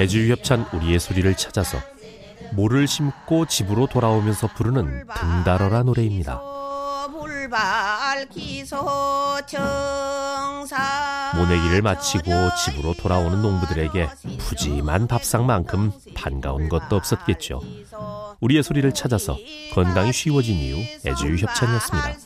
애주협찬 우리의 소리를 찾아서 모를 심고 집으로 돌아오면서 부르는 등달어라 노래입니다. 모내기를 마치고 집으로 돌아오는 농부들에게 푸짐한 밥상만큼 반가운 것도 없었겠죠. 우리의 소리를 찾아서 건강이 쉬워진 이유 애주유 협찬이었습니다.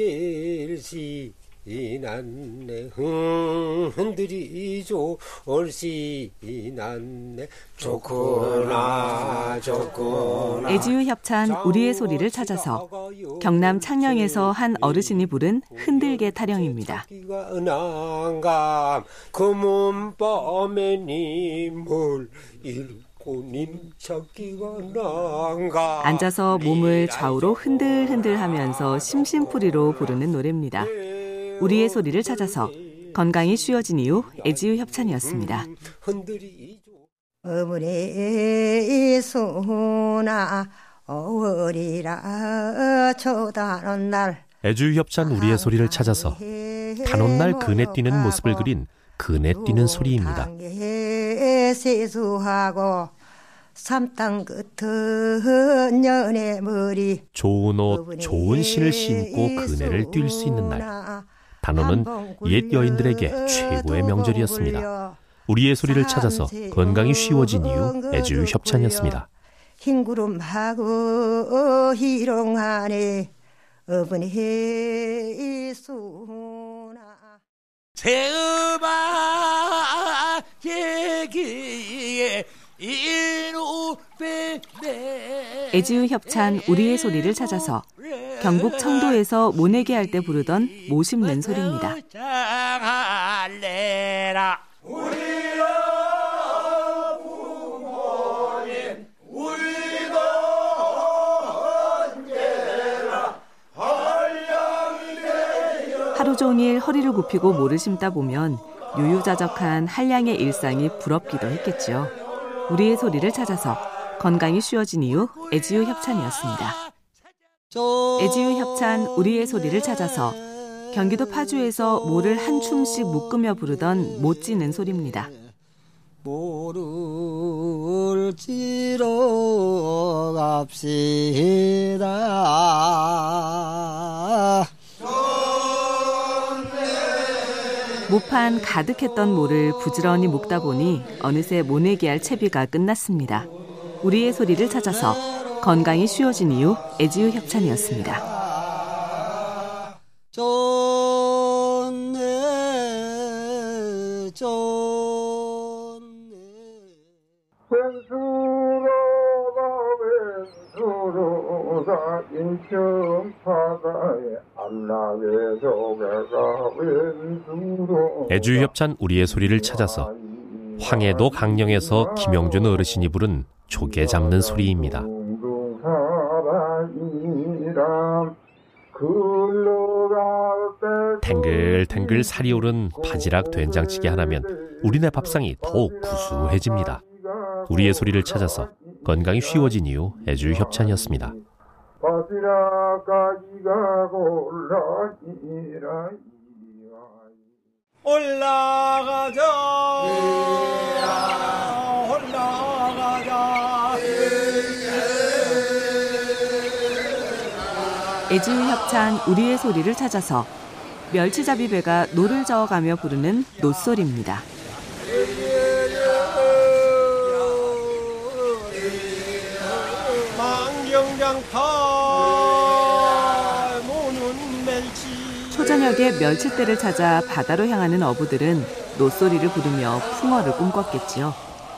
흔들길시 이난네. 흔들이죠. 올시 이난네. 좋구나 좋구나. 애지유 협찬 우리의 소리를 찾아서 경남 창녕에서 한 어르신이 부른 흔들개 타령입니다. 금은밤에 님을 앉아서 몸을 좌우로 흔들흔들 하면서 심심풀이로 부르는 노래입니다. 우리의 소리를 찾아서 건강이 쉬워진 이후 애지유 협찬이었습니다. 어머니 소나 어리라 초다는 날 애주유 협찬 우리의 소리를 찾아서 단오날 그네 뛰는 모습을 그린 그네 뛰는 소리입니다. 세수하고 삼땅 끝은 연애 머리. 좋은 옷, 좋은 신을 신고 그네를 뛸 수 있는 날. 단오는 옛 여인들에게 최고의 명절이었습니다. 우리의 소리를 찾아서 건강이 쉬워진 이유 애주 협찬이었습니다. 흰구름하고 희롱하네. 어머니 수나. 새음악 얘기에 애지우 협찬 우리의 소리를 찾아서 경북 청도에서 모내기 할 때 부르던 모심 낸 소리입니다. 하루 종일 허리를 굽히고 모를 심다 보면 유유자적한 한량의 일상이 부럽기도 했겠죠. 우리의 소리를 찾아서 건강이 쉬워진 이유 애지유 협찬이었습니다. 애지유 협찬 우리의 소리를 찾아서 경기도 파주에서 모를 한 춤씩 묶으며 부르던 못 지는 소리입니다. 모를 지러 갑시다. 모판 가득했던 모를 부지런히 묶다 보니 어느새 모내기 할 채비가 끝났습니다. 우리의 소리를 찾아서 건강이 쉬워진 이유 애지유 협찬이었습니다. 좋네, 좋네. 왼수로가 인천 바다에 안락의 조개가 왼수로 애주 협찬 우리의 소리를 찾아서 황해도 강령에서 김영준 어르신이 부른 조개 잡는 소리입니다. 탱글탱글 살이 오른 바지락 된장찌개 하나면 우리네 밥상이 더욱 구수해집니다. 우리의 소리를 찾아서 건강이 쉬워진 이유 애주 협찬이었습니다. 올라가자 올라가자 애지유 협찬 우리의 소리를 찾아서 멸치잡이 배가 노를 저어가며 부르는 노소리입니다. 망경장파 모는 멸치 초저녁에 멸치대를 찾아 바다로 향하는 어부들은 노소리를 부르며 풍어를 꿈꿨겠지요.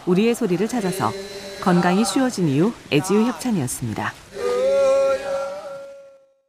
우리의 소리를 찾아서 건강이 쉬워진 이유 애지유 협찬이었습니다.